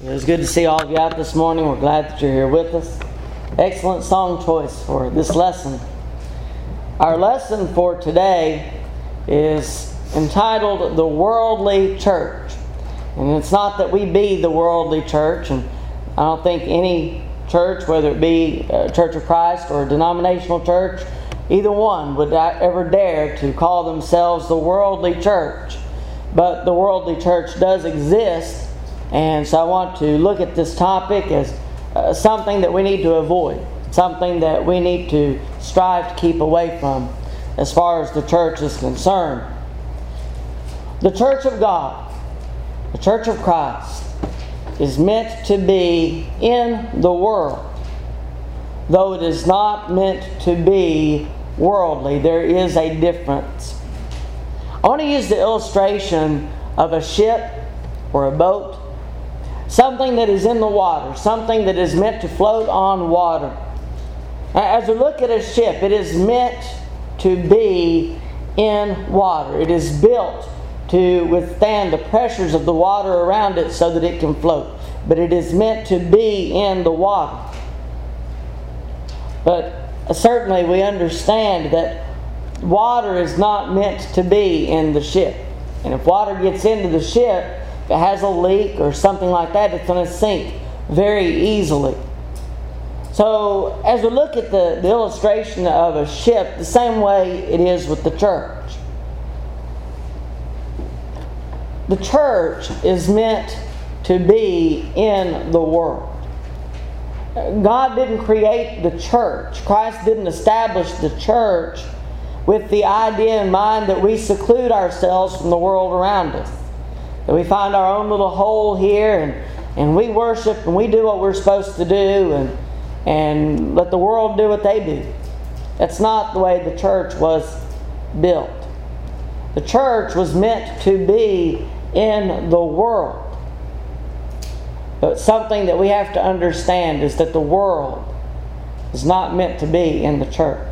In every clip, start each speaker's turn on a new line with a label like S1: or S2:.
S1: It was good to see all of you out this morning. We're glad that you're here with us. Excellent song choice for this lesson. Our lesson for today is entitled The Worldly Church. And it's not that we be the worldly church, and I don't think any church, whether it be Church of Christ or a denominational church, either one would ever dare to call themselves the worldly church. But the worldly church does exist and so I want to look at this topic as uh, something that we need to avoid, something that we need to strive to keep away from as far as the church is concerned. The church of God, the church of Christ, is meant to be in the world, though it is not meant to be worldly. There is a difference. I want to use the illustration of a ship or a boat something that is in the water, something that is meant to float on water. As we look at a ship, it is meant to be in water. It is built to withstand the pressures of the water around it so that it can float. But it is meant to be in the water. But certainly we understand that water is not meant to be in the ship. And if water gets into the ship, if it has a leak or something like that, it's going to sink very easily. So, as we look at the, the illustration of a ship, the same way it is with the church. The church is meant to be in the world. God didn't create the church, Christ didn't establish the church with the idea in mind that we seclude ourselves from the world around us that we find our own little hole here and, and we worship and we do what we're supposed to do and, and let the world do what they do. That's not the way the church was built. The church was meant to be in the world. But something that we have to understand is that the world is not meant to be in the church.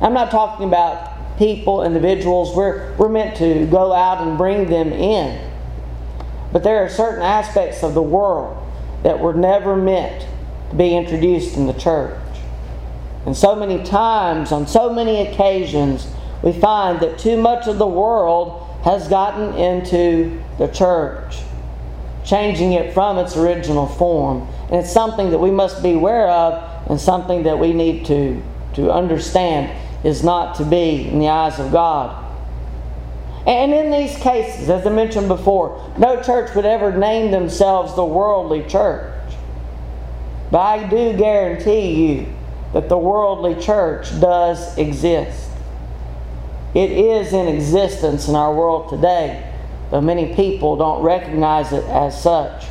S1: I'm not talking about people, individuals. We're, we're meant to go out and bring them in. But there are certain aspects of the world that were never meant to be introduced in the church. And so many times, on so many occasions, we find that too much of the world has gotten into the church, changing it from its original form. And it's something that we must be aware of and something that we need to, to understand is not to be in the eyes of God. And in these cases, as I mentioned before, no church would ever name themselves the worldly church. But I do guarantee you that the worldly church does exist. It is in existence in our world today, though many people don't recognize it as such.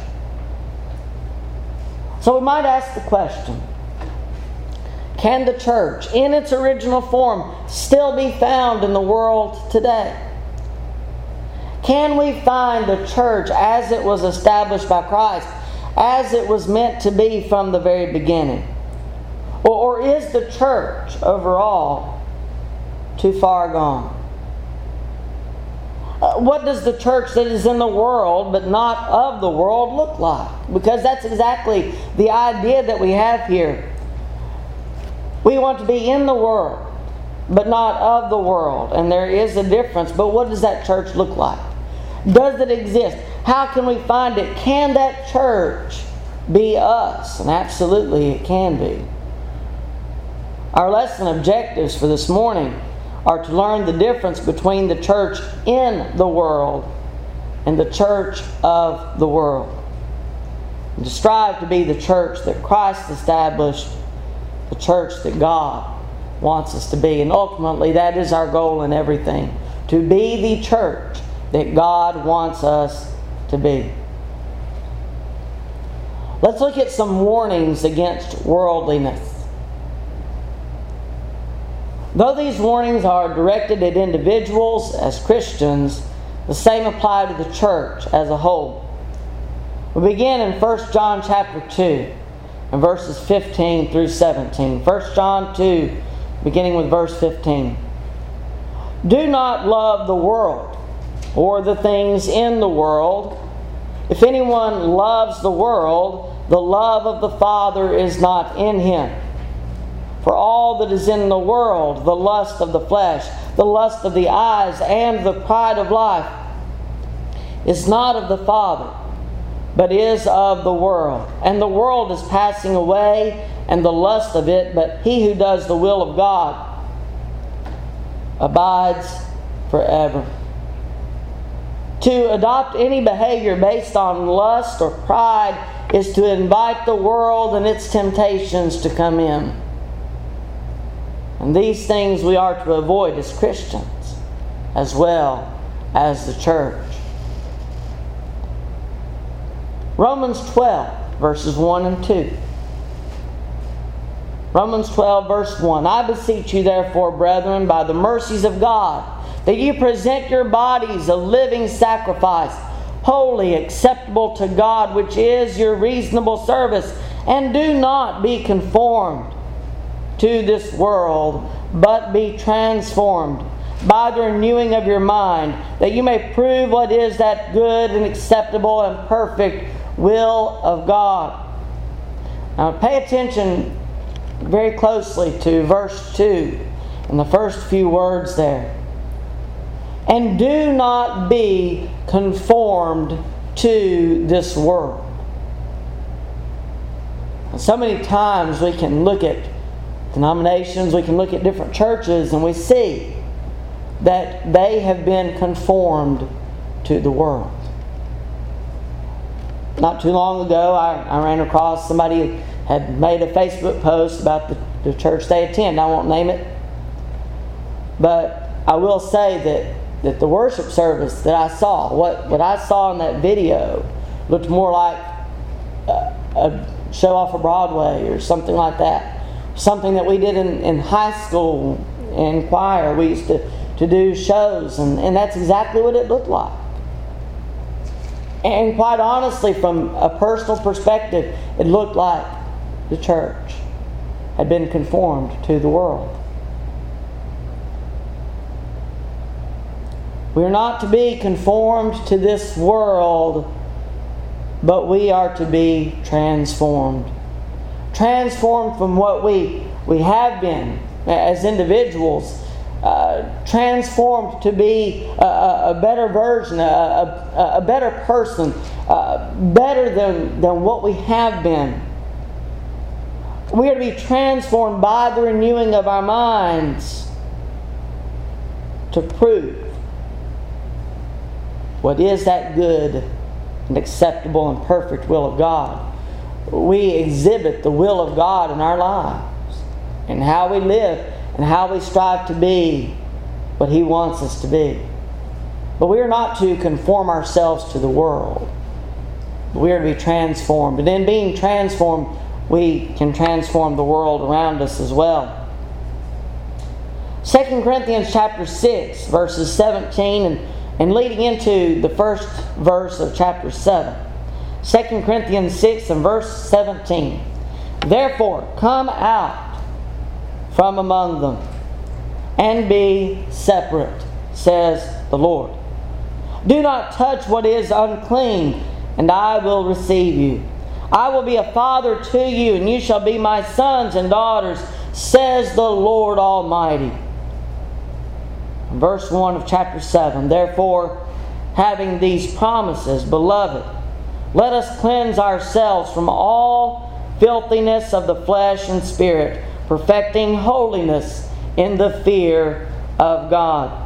S1: So we might ask the question can the church, in its original form, still be found in the world today? Can we find the church as it was established by Christ, as it was meant to be from the very beginning? Or, or is the church overall too far gone? Uh, what does the church that is in the world but not of the world look like? Because that's exactly the idea that we have here. We want to be in the world, but not of the world. And there is a difference. But what does that church look like? Does it exist? How can we find it? Can that church be us? And absolutely it can be. Our lesson objectives for this morning are to learn the difference between the church in the world and the church of the world. And to strive to be the church that Christ established the church that God wants us to be. And ultimately, that is our goal in everything to be the church that God wants us to be. Let's look at some warnings against worldliness. Though these warnings are directed at individuals as Christians, the same apply to the church as a whole. We begin in 1 John chapter 2 and verses 15 through 17. 1 John 2, beginning with verse 15. Do not love the world or the things in the world. If anyone loves the world, the love of the Father is not in him. For all that is in the world, the lust of the flesh, the lust of the eyes, and the pride of life, is not of the Father, but is of the world. And the world is passing away, and the lust of it, but he who does the will of God abides forever. To adopt any behavior based on lust or pride is to invite the world and its temptations to come in. And these things we are to avoid as Christians as well as the church. Romans 12, verses 1 and 2. Romans 12, verse 1. I beseech you, therefore, brethren, by the mercies of God, that you present your bodies a living sacrifice, holy, acceptable to God, which is your reasonable service. And do not be conformed to this world, but be transformed by the renewing of your mind, that you may prove what is that good and acceptable and perfect will of God. Now, pay attention very closely to verse 2 and the first few words there. And do not be conformed to this world. So many times we can look at denominations, we can look at different churches, and we see that they have been conformed to the world. Not too long ago, I, I ran across somebody had made a Facebook post about the, the church they attend. I won't name it. But I will say that, that the worship service that I saw, what, what I saw in that video, looked more like a, a show off of Broadway or something like that. Something that we did in, in high school in choir. We used to, to do shows, and, and that's exactly what it looked like. And quite honestly, from a personal perspective, it looked like the church had been conformed to the world. We are not to be conformed to this world, but we are to be transformed. Transformed from what we, we have been as individuals, uh, transformed to be a, a better version, a, a, a better person, uh, better than, than what we have been. We are to be transformed by the renewing of our minds to prove what is that good and acceptable and perfect will of God. We exhibit the will of God in our lives and how we live and how we strive to be what He wants us to be. But we are not to conform ourselves to the world. We are to be transformed. And in being transformed, we can transform the world around us as well. 2 Corinthians chapter 6, verses 17 and, and leading into the first verse of chapter 7. 2 Corinthians 6 and verse 17. Therefore, come out from among them and be separate, says the Lord. Do not touch what is unclean, and I will receive you. I will be a father to you, and you shall be my sons and daughters, says the Lord Almighty. Verse 1 of chapter 7 Therefore, having these promises, beloved, let us cleanse ourselves from all filthiness of the flesh and spirit, perfecting holiness in the fear of God.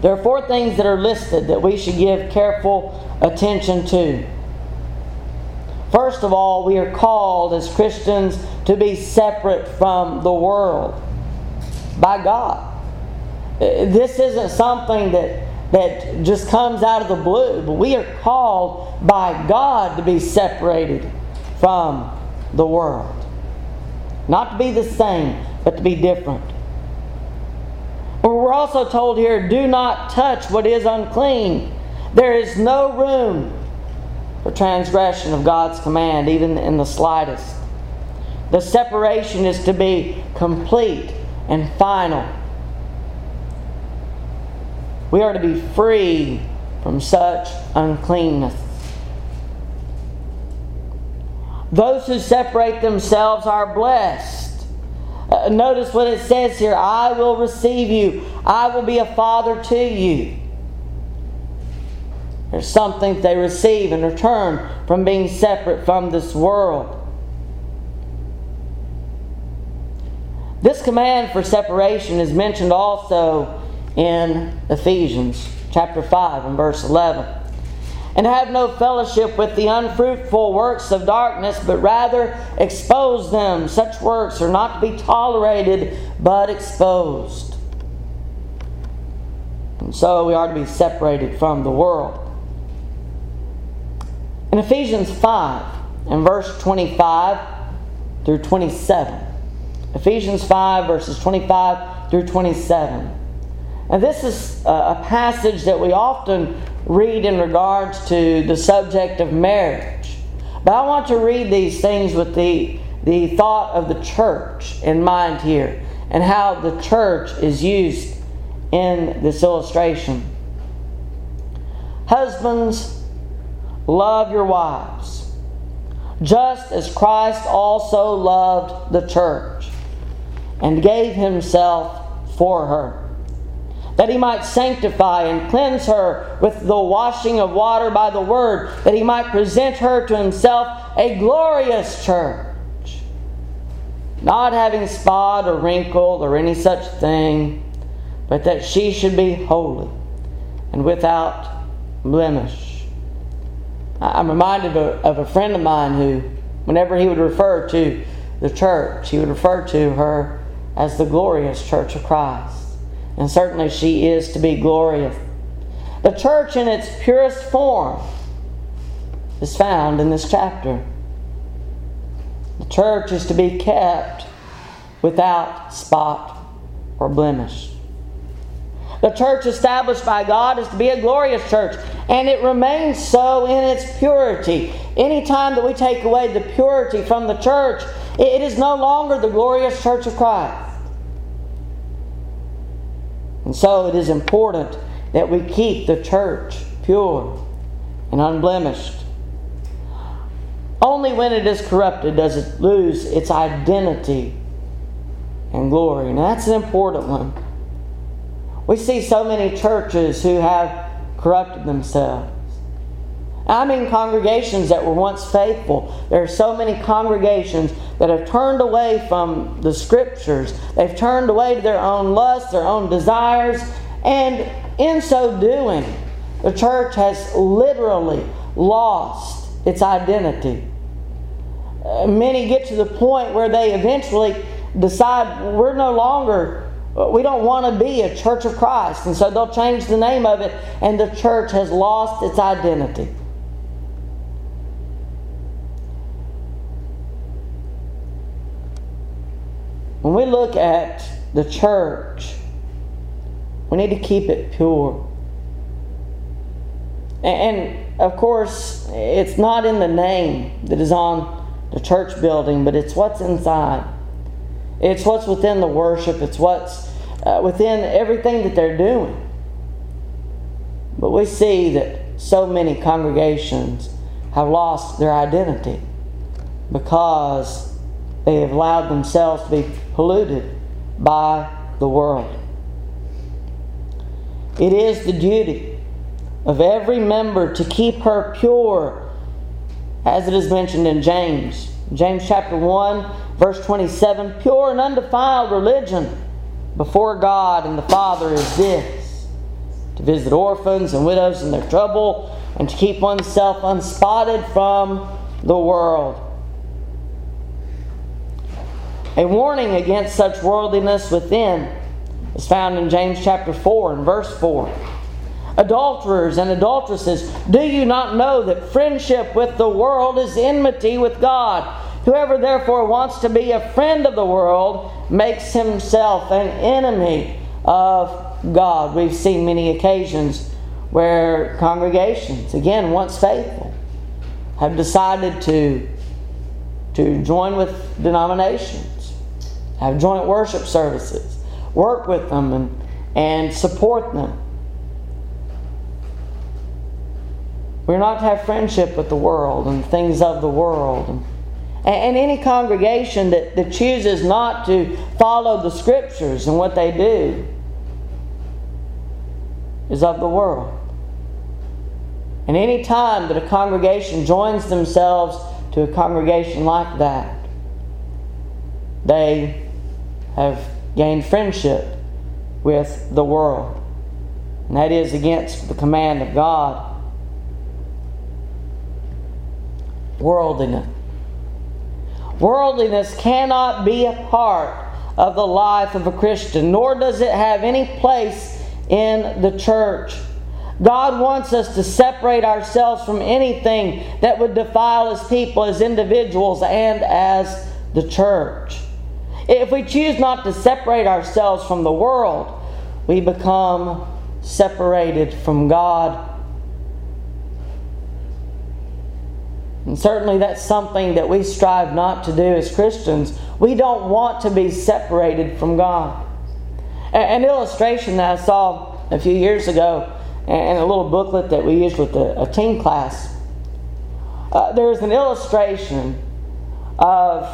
S1: There are four things that are listed that we should give careful attention to. First of all, we are called as Christians to be separate from the world by God. Uh, this isn't something that, that just comes out of the blue, but we are called by God to be separated from the world. Not to be the same, but to be different. But we're also told here do not touch what is unclean. There is no room for transgression of God's command, even in the slightest. The separation is to be complete and final. We are to be free from such uncleanness. Those who separate themselves are blessed. Uh, notice what it says here I will receive you, I will be a father to you. There's something they receive in return from being separate from this world. This command for separation is mentioned also in Ephesians chapter 5 and verse 11. And have no fellowship with the unfruitful works of darkness, but rather expose them. Such works are not to be tolerated, but exposed. And so we are to be separated from the world. In Ephesians 5 and verse 25 through 27. Ephesians 5, verses 25 through 27. And this is a passage that we often read in regards to the subject of marriage. But I want to read these things with the, the thought of the church in mind here and how the church is used in this illustration. Husbands, Love your wives, just as Christ also loved the church and gave himself for her, that he might sanctify and cleanse her with the washing of water by the word, that he might present her to himself a glorious church, not having spot or wrinkle or any such thing, but that she should be holy and without blemish. I'm reminded of a, friend of mine who, whenever he would refer to the church, he would refer to her as the glorious church of Christ. And certainly she is to be glorious. The church in its purest form is found in this chapter. The church is to be kept without spot or blemish. The church established by God is to be a glorious church, and it remains so in its purity. Anytime that we take away the purity from the church, it is no longer the glorious church of Christ. And so it is important that we keep the church pure and unblemished. Only when it is corrupted does it lose its identity and glory. And that's an important one. We see so many churches who have corrupted themselves. I mean, congregations that were once faithful. There are so many congregations that have turned away from the scriptures. They've turned away to their own lusts, their own desires, and in so doing, the church has literally lost its identity. Uh, many get to the point where they eventually decide we're no longer we don't want to be a church of Christ. And so they'll change the name of it, and the church has lost its identity. When we look at the church, we need to keep it pure. And of course, it's not in the name that is on the church building, but it's what's inside. It's what's within the worship, it's what's uh, within everything that they're doing. But we see that so many congregations have lost their identity because they have allowed themselves to be polluted by the world. It is the duty of every member to keep her pure, as it is mentioned in James. James chapter 1 Verse 27 Pure and undefiled religion before God and the Father is this to visit orphans and widows in their trouble and to keep oneself unspotted from the world. A warning against such worldliness within is found in James chapter 4 and verse 4. Adulterers and adulteresses, do you not know that friendship with the world is enmity with God? Whoever therefore wants to be a friend of the world makes himself an enemy of God. We've seen many occasions where congregations, again, once faithful, have decided to, to join with denominations, have joint worship services, work with them, and, and support them. We're not to have friendship with the world and things of the world. And, and any congregation that, that chooses not to follow the scriptures and what they do is of the world. And any time that a congregation joins themselves to a congregation like that, they have gained friendship with the world. And that is against the command of God. Worldliness. Worldliness cannot be a part of the life of a Christian, nor does it have any place in the church. God wants us to separate ourselves from anything that would defile as people, as individuals, and as the church. If we choose not to separate ourselves from the world, we become separated from God. And certainly that's something that we strive not to do as Christians. We don't want to be separated from God. An illustration that I saw a few years ago in a little booklet that we used with a, teen class, uh, there's an illustration of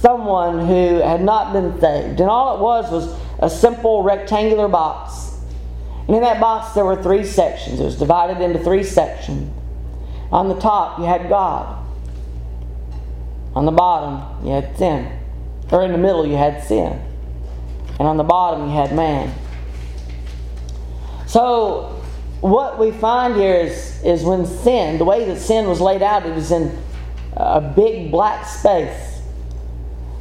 S1: someone who had not been saved. And all it was was a simple rectangular box. And in that box, there were three sections. It was divided into three sections. On the top, you had God. On the bottom, you had sin. Or in the middle, you had sin. And on the bottom, you had man. So, what we find here is, is when sin, the way that sin was laid out, it was in a big black space.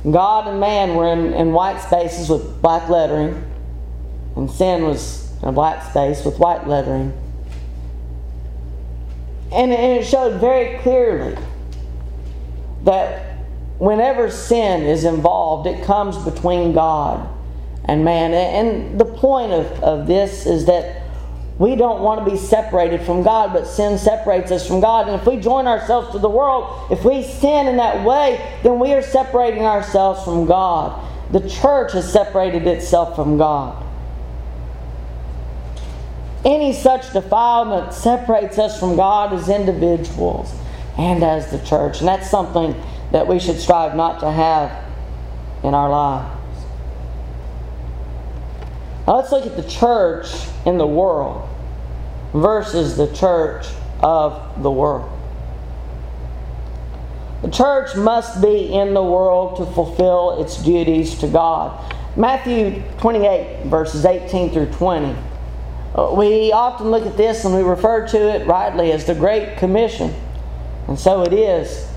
S1: God and man were in, in white spaces with black lettering, and sin was in a black space with white lettering. And it showed very clearly that whenever sin is involved, it comes between God and man. And the point of, of this is that we don't want to be separated from God, but sin separates us from God. And if we join ourselves to the world, if we sin in that way, then we are separating ourselves from God. The church has separated itself from God. Any such defilement separates us from God as individuals and as the church. And that's something that we should strive not to have in our lives. Now let's look at the church in the world versus the church of the world. The church must be in the world to fulfill its duties to God. Matthew 28, verses 18 through 20. Uh, we often look at this and we refer to it rightly as the Great Commission. And so it is.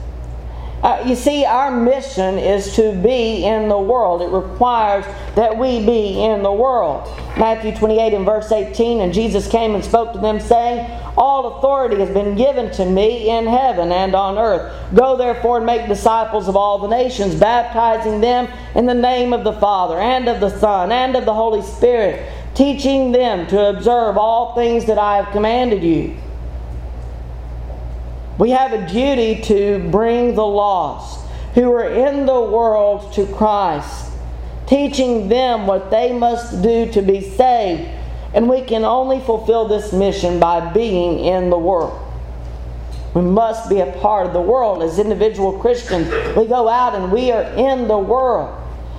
S1: Uh, you see, our mission is to be in the world. It requires that we be in the world. Matthew 28 and verse 18 And Jesus came and spoke to them, saying, All authority has been given to me in heaven and on earth. Go therefore and make disciples of all the nations, baptizing them in the name of the Father, and of the Son, and of the Holy Spirit, teaching them to observe all things that I have commanded you. We have a duty to bring the lost who are in the world to Christ, teaching them what they must do to be saved. And we can only fulfill this mission by being in the world. We must be a part of the world. As individual Christians, we go out and we are in the world.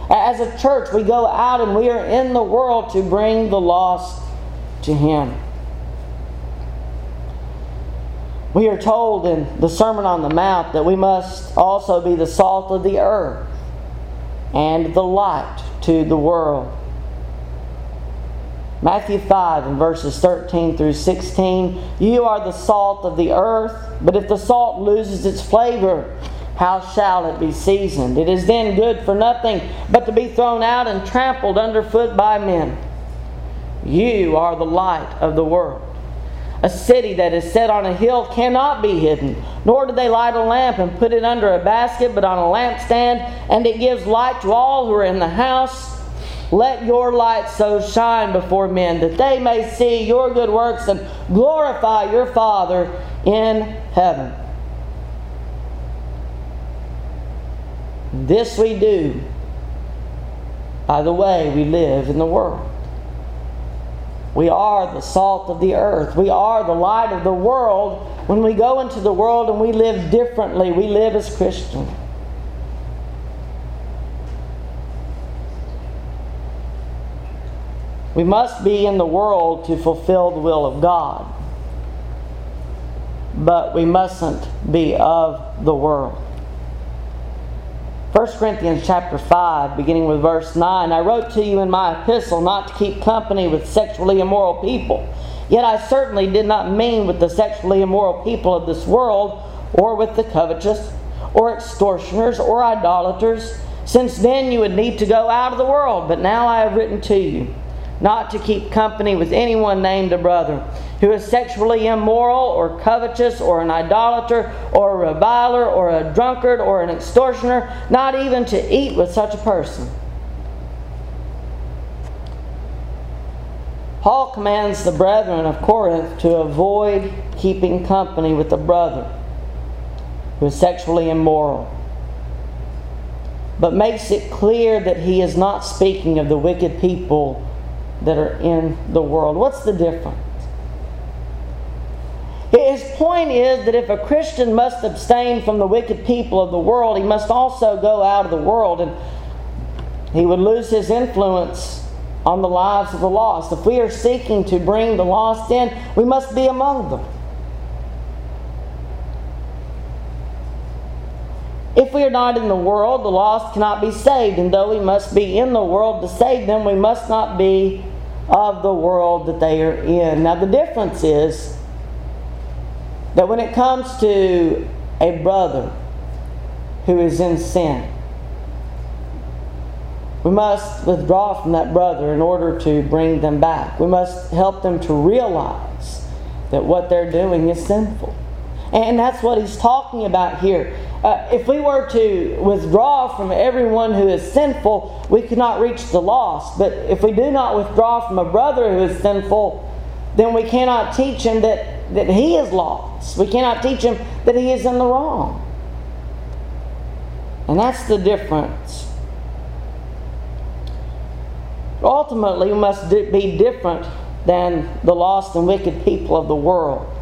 S1: As a church, we go out and we are in the world to bring the lost to Him. We are told in the Sermon on the Mount that we must also be the salt of the earth and the light to the world. Matthew 5 and verses 13 through 16 You are the salt of the earth, but if the salt loses its flavor, how shall it be seasoned? It is then good for nothing but to be thrown out and trampled underfoot by men. You are the light of the world. A city that is set on a hill cannot be hidden, nor do they light a lamp and put it under a basket, but on a lampstand, and it gives light to all who are in the house. Let your light so shine before men that they may see your good works and glorify your Father in heaven. This we do by the way we live in the world. We are the salt of the earth. We are the light of the world. When we go into the world and we live differently, we live as Christians. We must be in the world to fulfill the will of God. But we mustn't be of the world. 1 Corinthians chapter 5, beginning with verse 9 I wrote to you in my epistle not to keep company with sexually immoral people. Yet I certainly did not mean with the sexually immoral people of this world, or with the covetous, or extortioners, or idolaters, since then you would need to go out of the world. But now I have written to you not to keep company with anyone named a brother who is sexually immoral or covetous or an idolater or a reviler or a drunkard or an extortioner, not even to eat with such a person. Paul commands the brethren of Corinth to avoid keeping company with a brother who is sexually immoral, but makes it clear that he is not speaking of the wicked people that are in the world. What's the difference? His point is that if a Christian must abstain from the wicked people of the world, he must also go out of the world and he would lose his influence on the lives of the lost. If we are seeking to bring the lost in, we must be among them. We are not in the world, the lost cannot be saved. And though we must be in the world to save them, we must not be of the world that they are in. Now, the difference is that when it comes to a brother who is in sin, we must withdraw from that brother in order to bring them back. We must help them to realize that what they're doing is sinful. And that's what he's talking about here. Uh, if we were to withdraw from everyone who is sinful, we could not reach the lost. But if we do not withdraw from a brother who is sinful, then we cannot teach him that, that he is lost. We cannot teach him that he is in the wrong. And that's the difference. Ultimately, we must be different than the lost and wicked people of the world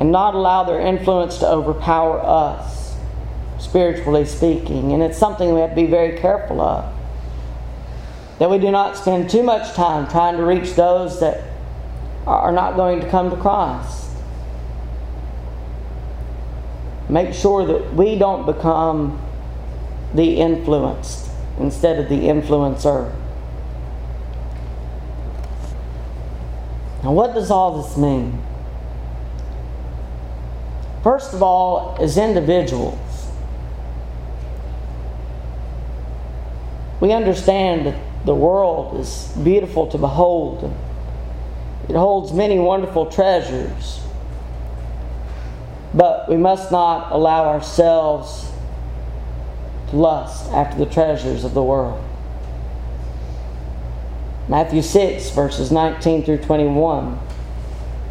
S1: and not allow their influence to overpower us, spiritually speaking. And it's something we have to be very careful of. That we do not spend too much time trying to reach those that are not going to come to Christ. Make sure that we don't become the influenced instead of the influencer. Now, what does all this mean? First of all, as individuals, we understand that the world is beautiful to behold. It holds many wonderful treasures. But we must not allow ourselves to lust after the treasures of the world. Matthew 6, verses 19 through 21.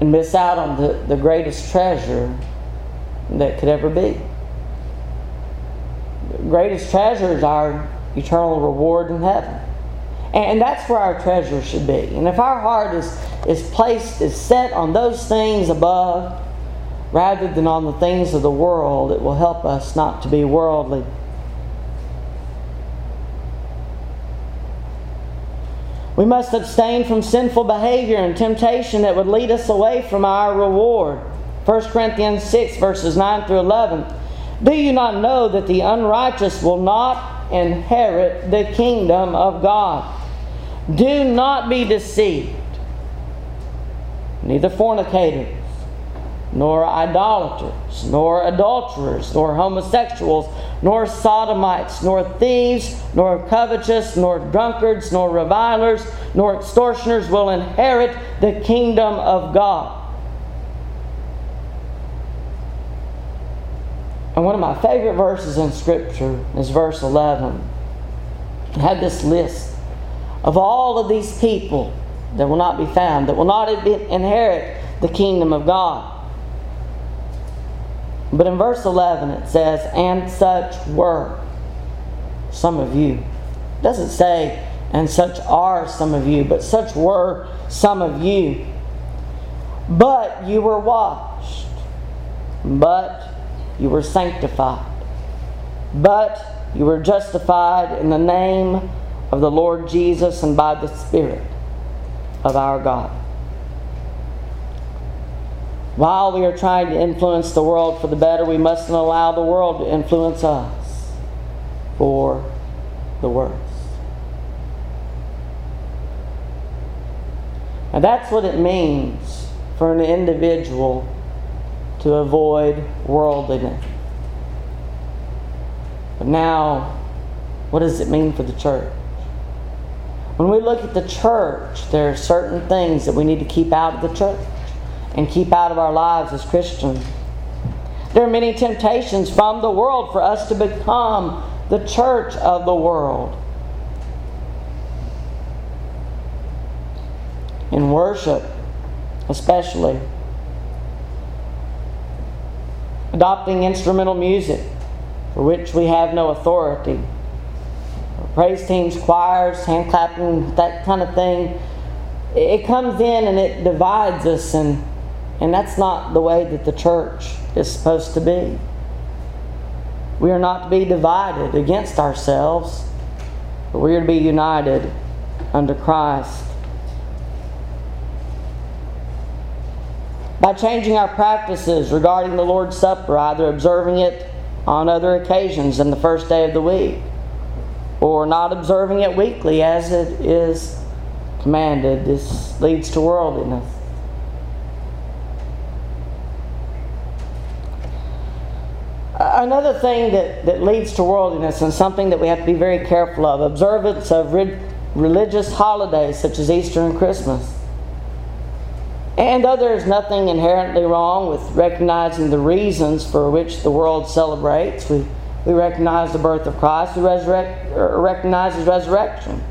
S1: and miss out on the, the greatest treasure that could ever be. The greatest treasure is our eternal reward in heaven. And that's where our treasure should be. And if our heart is, is placed, is set on those things above rather than on the things of the world, it will help us not to be worldly. We must abstain from sinful behavior and temptation that would lead us away from our reward. 1 Corinthians 6, verses 9 through 11. Do you not know that the unrighteous will not inherit the kingdom of God? Do not be deceived. Neither fornicators, nor idolaters, nor adulterers, nor homosexuals, nor sodomites, nor thieves, nor covetous, nor drunkards, nor revilers, nor extortioners will inherit the kingdom of God. And one of my favorite verses in Scripture is verse 11. I had this list of all of these people that will not be found, that will not inherit the kingdom of God. But in verse 11 it says, And such were some of you. It doesn't say, And such are some of you, but such were some of you. But you were washed. But you were sanctified. But you were justified in the name of the Lord Jesus and by the Spirit of our God. While we are trying to influence the world for the better, we mustn't allow the world to influence us for the worse. And that's what it means for an individual to avoid worldliness. But now, what does it mean for the church? When we look at the church, there are certain things that we need to keep out of the church and keep out of our lives as Christians. There are many temptations from the world for us to become the church of the world. In worship, especially, adopting instrumental music for which we have no authority. Praise teams, choirs, hand clapping, that kind of thing. It comes in and it divides us, and, and that's not the way that the church is supposed to be. We are not to be divided against ourselves, but we are to be united under Christ. By changing our practices regarding the Lord's Supper, either observing it on other occasions than the first day of the week, or not observing it weekly as it is commanded, this leads to worldliness. Another thing that, that leads to worldliness and something that we have to be very careful of observance of religious holidays such as Easter and Christmas. And though there is nothing inherently wrong with recognizing the reasons for which the world celebrates, we, we recognize the birth of Christ, we resurrect, er, recognize his resurrection.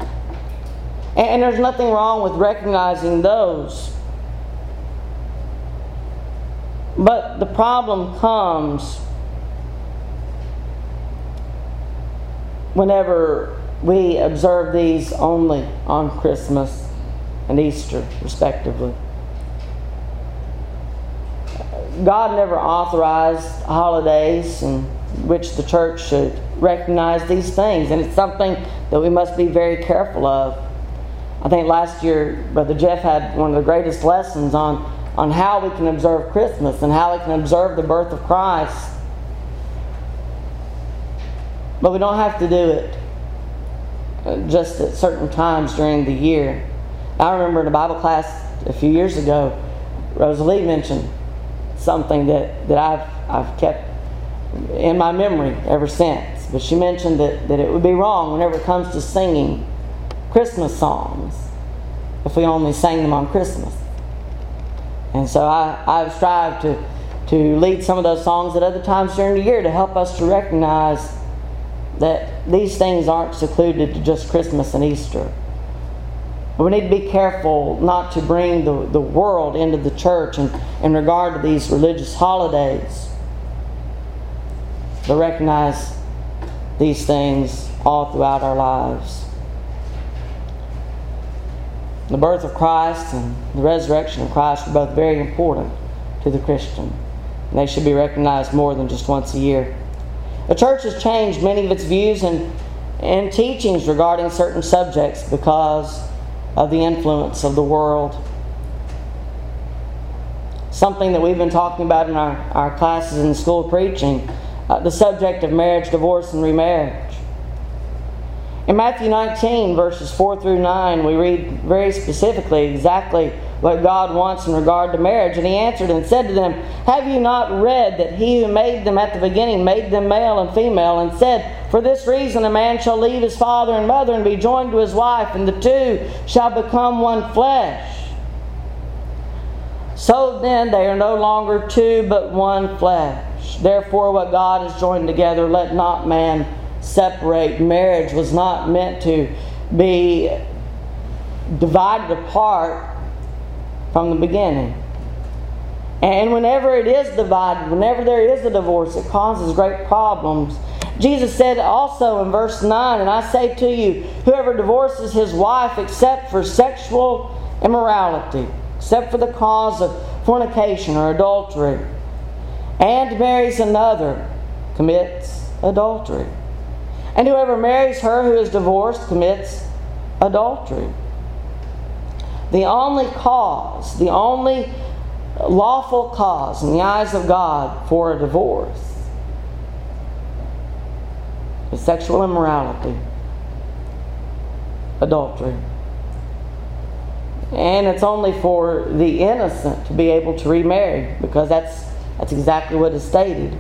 S1: And, and there's nothing wrong with recognizing those. But the problem comes whenever we observe these only on Christmas and Easter, respectively. God never authorized holidays in which the church should recognize these things, and it's something that we must be very careful of. I think last year, Brother Jeff had one of the greatest lessons on, on how we can observe Christmas and how we can observe the birth of Christ. But we don't have to do it uh, just at certain times during the year. I remember in a Bible class a few years ago, Rosalie mentioned something that, that I've, I've kept in my memory ever since. But she mentioned that, that it would be wrong whenever it comes to singing Christmas songs if we only sang them on Christmas. And so I, I've strived to, to lead some of those songs at other times during the year to help us to recognize that these things aren't secluded to just Christmas and Easter. We need to be careful not to bring the, the world into the church in, in regard to these religious holidays, but recognize these things all throughout our lives. The birth of Christ and the resurrection of Christ are both very important to the Christian. And they should be recognized more than just once a year. The church has changed many of its views and, and teachings regarding certain subjects because of the influence of the world. Something that we've been talking about in our, our classes in school preaching uh, the subject of marriage, divorce, and remarriage. In Matthew 19, verses 4 through 9, we read very specifically exactly what God wants in regard to marriage. And he answered and said to them, Have you not read that he who made them at the beginning made them male and female, and said, For this reason a man shall leave his father and mother and be joined to his wife, and the two shall become one flesh? So then they are no longer two, but one flesh. Therefore, what God has joined together, let not man separate. Marriage was not meant to be divided apart from the beginning. And whenever it is divided, whenever there is a divorce, it causes great problems. Jesus said also in verse 9, And I say to you, whoever divorces his wife except for sexual immorality, except for the cause of fornication or adultery, and marries another, commits adultery. And whoever marries her who is divorced commits adultery. The only cause, the only lawful cause in the eyes of God for a divorce is sexual immorality, adultery. And it's only for the innocent to be able to remarry because that's, that's exactly what is stated.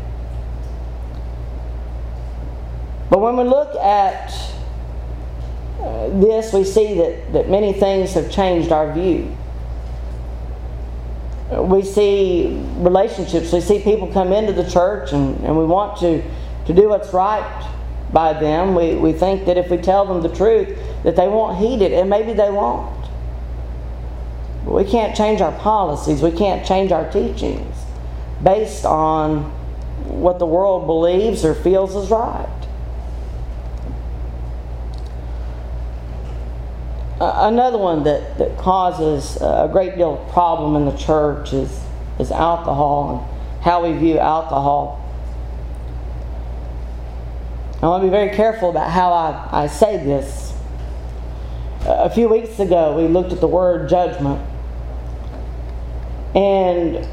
S1: But when we look at uh, this, we see that, that many things have changed our view. We see relationships, we see people come into the church and, and we want to, to do what's right by them. We, we think that if we tell them the truth, that they won't heed it, and maybe they won't. But we can't change our policies, we can't change our teachings based on what the world believes or feels is right. Another one that, that causes a great deal of problem in the church is, is alcohol and how we view alcohol. I want to be very careful about how I, I say this. A few weeks ago, we looked at the word judgment. And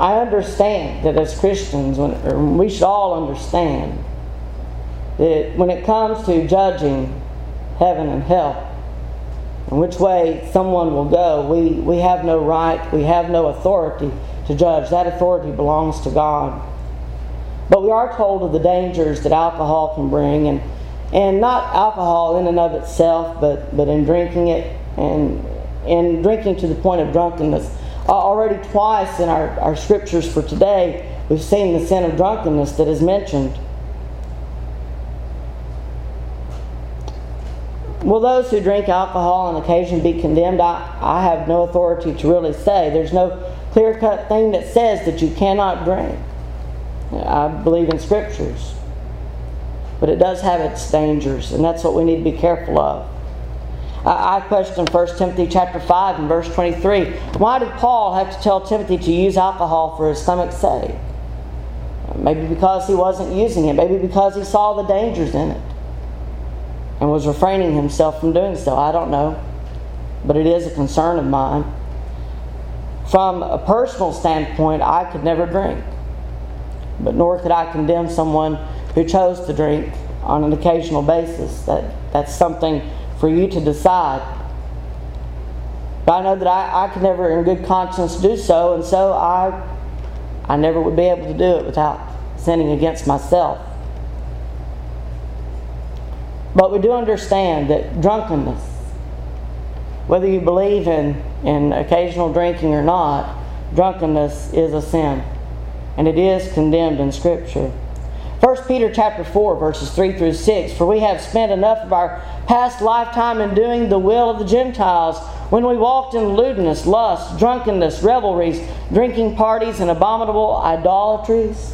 S1: I understand that as Christians, when, we should all understand that when it comes to judging heaven and hell, and which way someone will go, we, we have no right, we have no authority to judge. That authority belongs to God. But we are told of the dangers that alcohol can bring, and, and not alcohol in and of itself, but, but in drinking it and in drinking to the point of drunkenness. Uh, already twice in our, our scriptures for today, we've seen the sin of drunkenness that is mentioned. Will those who drink alcohol on occasion be condemned? I, I have no authority to really say. There's no clear cut thing that says that you cannot drink. I believe in scriptures. But it does have its dangers, and that's what we need to be careful of. I, I question 1 Timothy chapter 5 and verse 23. Why did Paul have to tell Timothy to use alcohol for his stomach's sake? Maybe because he wasn't using it, maybe because he saw the dangers in it and was refraining himself from doing so. I don't know. But it is a concern of mine. From a personal standpoint, I could never drink. But nor could I condemn someone who chose to drink on an occasional basis. That, that's something for you to decide. But I know that I, I could never, in good conscience, do so, and so I, I never would be able to do it without sinning against myself. But we do understand that drunkenness, whether you believe in, in occasional drinking or not, drunkenness is a sin. And it is condemned in Scripture. 1 Peter chapter 4, verses 3 through 6. For we have spent enough of our past lifetime in doing the will of the Gentiles when we walked in lewdness, lust, drunkenness, revelries, drinking parties, and abominable idolatries.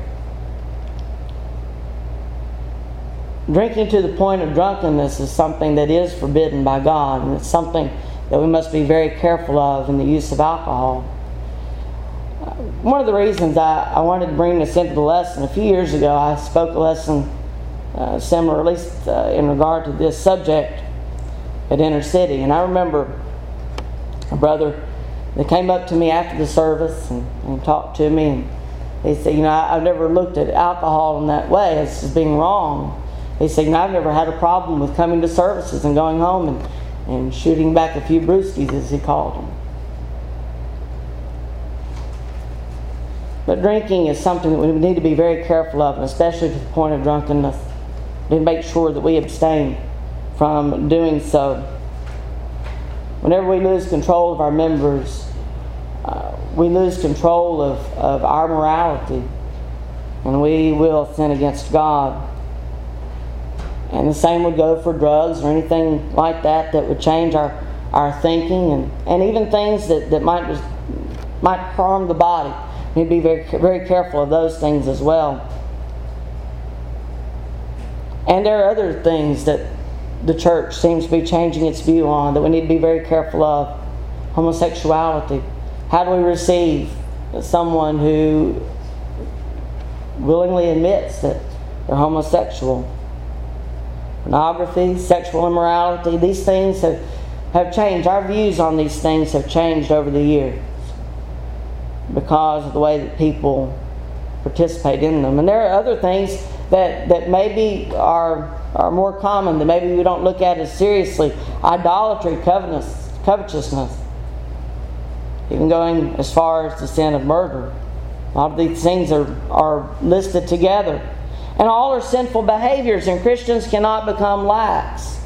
S1: Drinking to the point of drunkenness is something that is forbidden by God, and it's something that we must be very careful of in the use of alcohol. Uh, one of the reasons I, I wanted to bring this into the lesson, a few years ago, I spoke a lesson uh, similar, at least uh, in regard to this subject at Inner City. And I remember a brother that came up to me after the service and, and talked to me. And he said, You know, I, have never looked at alcohol in that way as being wrong. He said, I've never had a problem with coming to services and going home and and shooting back a few brewskis, as he called them. But drinking is something that we need to be very careful of, and especially to the point of drunkenness, to make sure that we abstain from doing so. Whenever we lose control of our members, uh, we lose control of, of our morality, and we will sin against God. And the same would go for drugs or anything like that that would change our, our thinking and, and even things that, that might, just, might harm the body. We need to be very, very careful of those things as well. And there are other things that the church seems to be changing its view on that we need to be very careful of. Homosexuality. How do we receive someone who willingly admits that they're homosexual? Pornography, sexual immorality, these things have, have changed. Our views on these things have changed over the years because of the way that people participate in them. And there are other things that, that maybe are, are more common that maybe we don't look at as seriously idolatry, covetousness, even going as far as the sin of murder. A lot of these things are, are listed together and all are sinful behaviors, and Christians cannot become lax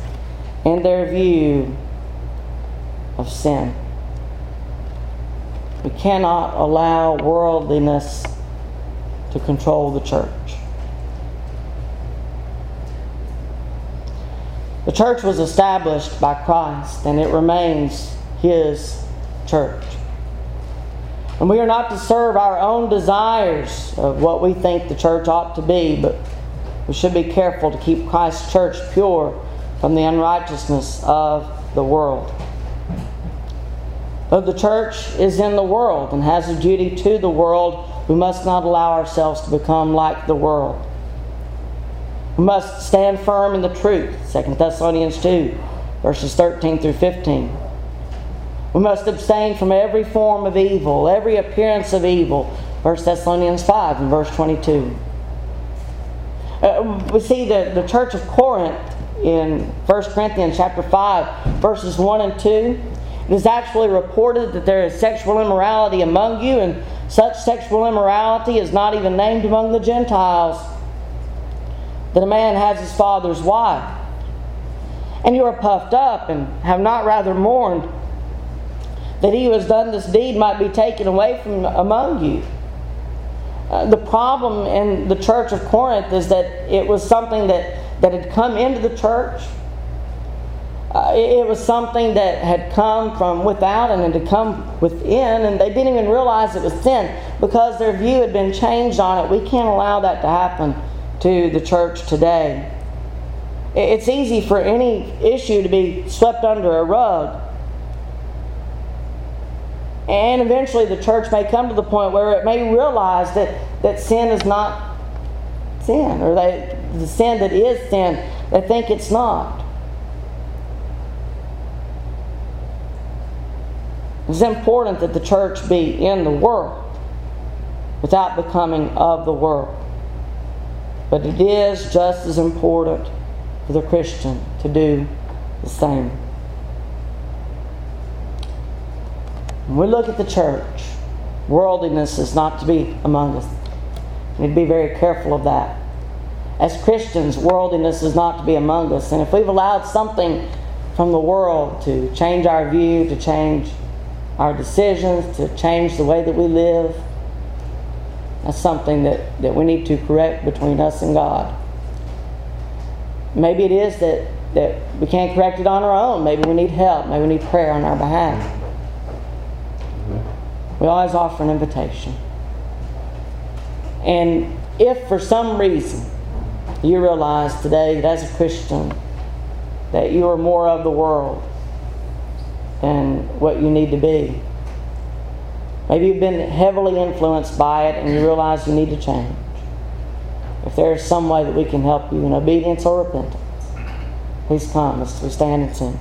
S1: in their view of sin. We cannot allow worldliness to control the church. The church was established by Christ, and it remains His church. And we are not to serve our own desires of what we think the church ought to be, but we should be careful to keep Christ's church pure from the unrighteousness of the world. Though the church is in the world and has a duty to the world, we must not allow ourselves to become like the world. We must stand firm in the truth. 2 Thessalonians 2, verses 13 through 15. We must abstain from every form of evil, every appearance of evil. 1 Thessalonians 5 and verse 22. Uh, we see that the church of Corinth in 1 Corinthians chapter 5, verses 1 and 2. It is actually reported that there is sexual immorality among you, and such sexual immorality is not even named among the Gentiles. That a man has his father's wife. And you are puffed up and have not rather mourned that he who has done this deed might be taken away from among you. Uh, the problem in the church of Corinth is that it was something that, that had come into the church. Uh, it, was something that had come from without and had come within, and they didn't even realize it was sin because their view had been changed on it. We can't allow that to happen to the church today. It's easy for any issue to be swept under a rug. And eventually the church may come to the point where it may realize that, that sin is not sin, or the sin that is sin, they think it's not. It's important that the church be in the world without becoming of the world. But it is just as important for the Christian to do the same. When we look at the church, worldliness is not to be among us. We need to be very careful of that. As Christians, worldliness is not to be among us. And if we've allowed something from the world to change our view, to change our decisions, to change the way that we live, that's something that, that we need to correct between us and God. Maybe it is that, that we can't correct it on our own. Maybe we need help. Maybe we need prayer on our behalf. We always offer an invitation. And if for some reason you realize today that as a Christian that you are more of the world, than what you need to be. Maybe you've been heavily influenced by it and you realize you need to change. If there is some way that we can help you in obedience or repentance, please come as we stand and sing.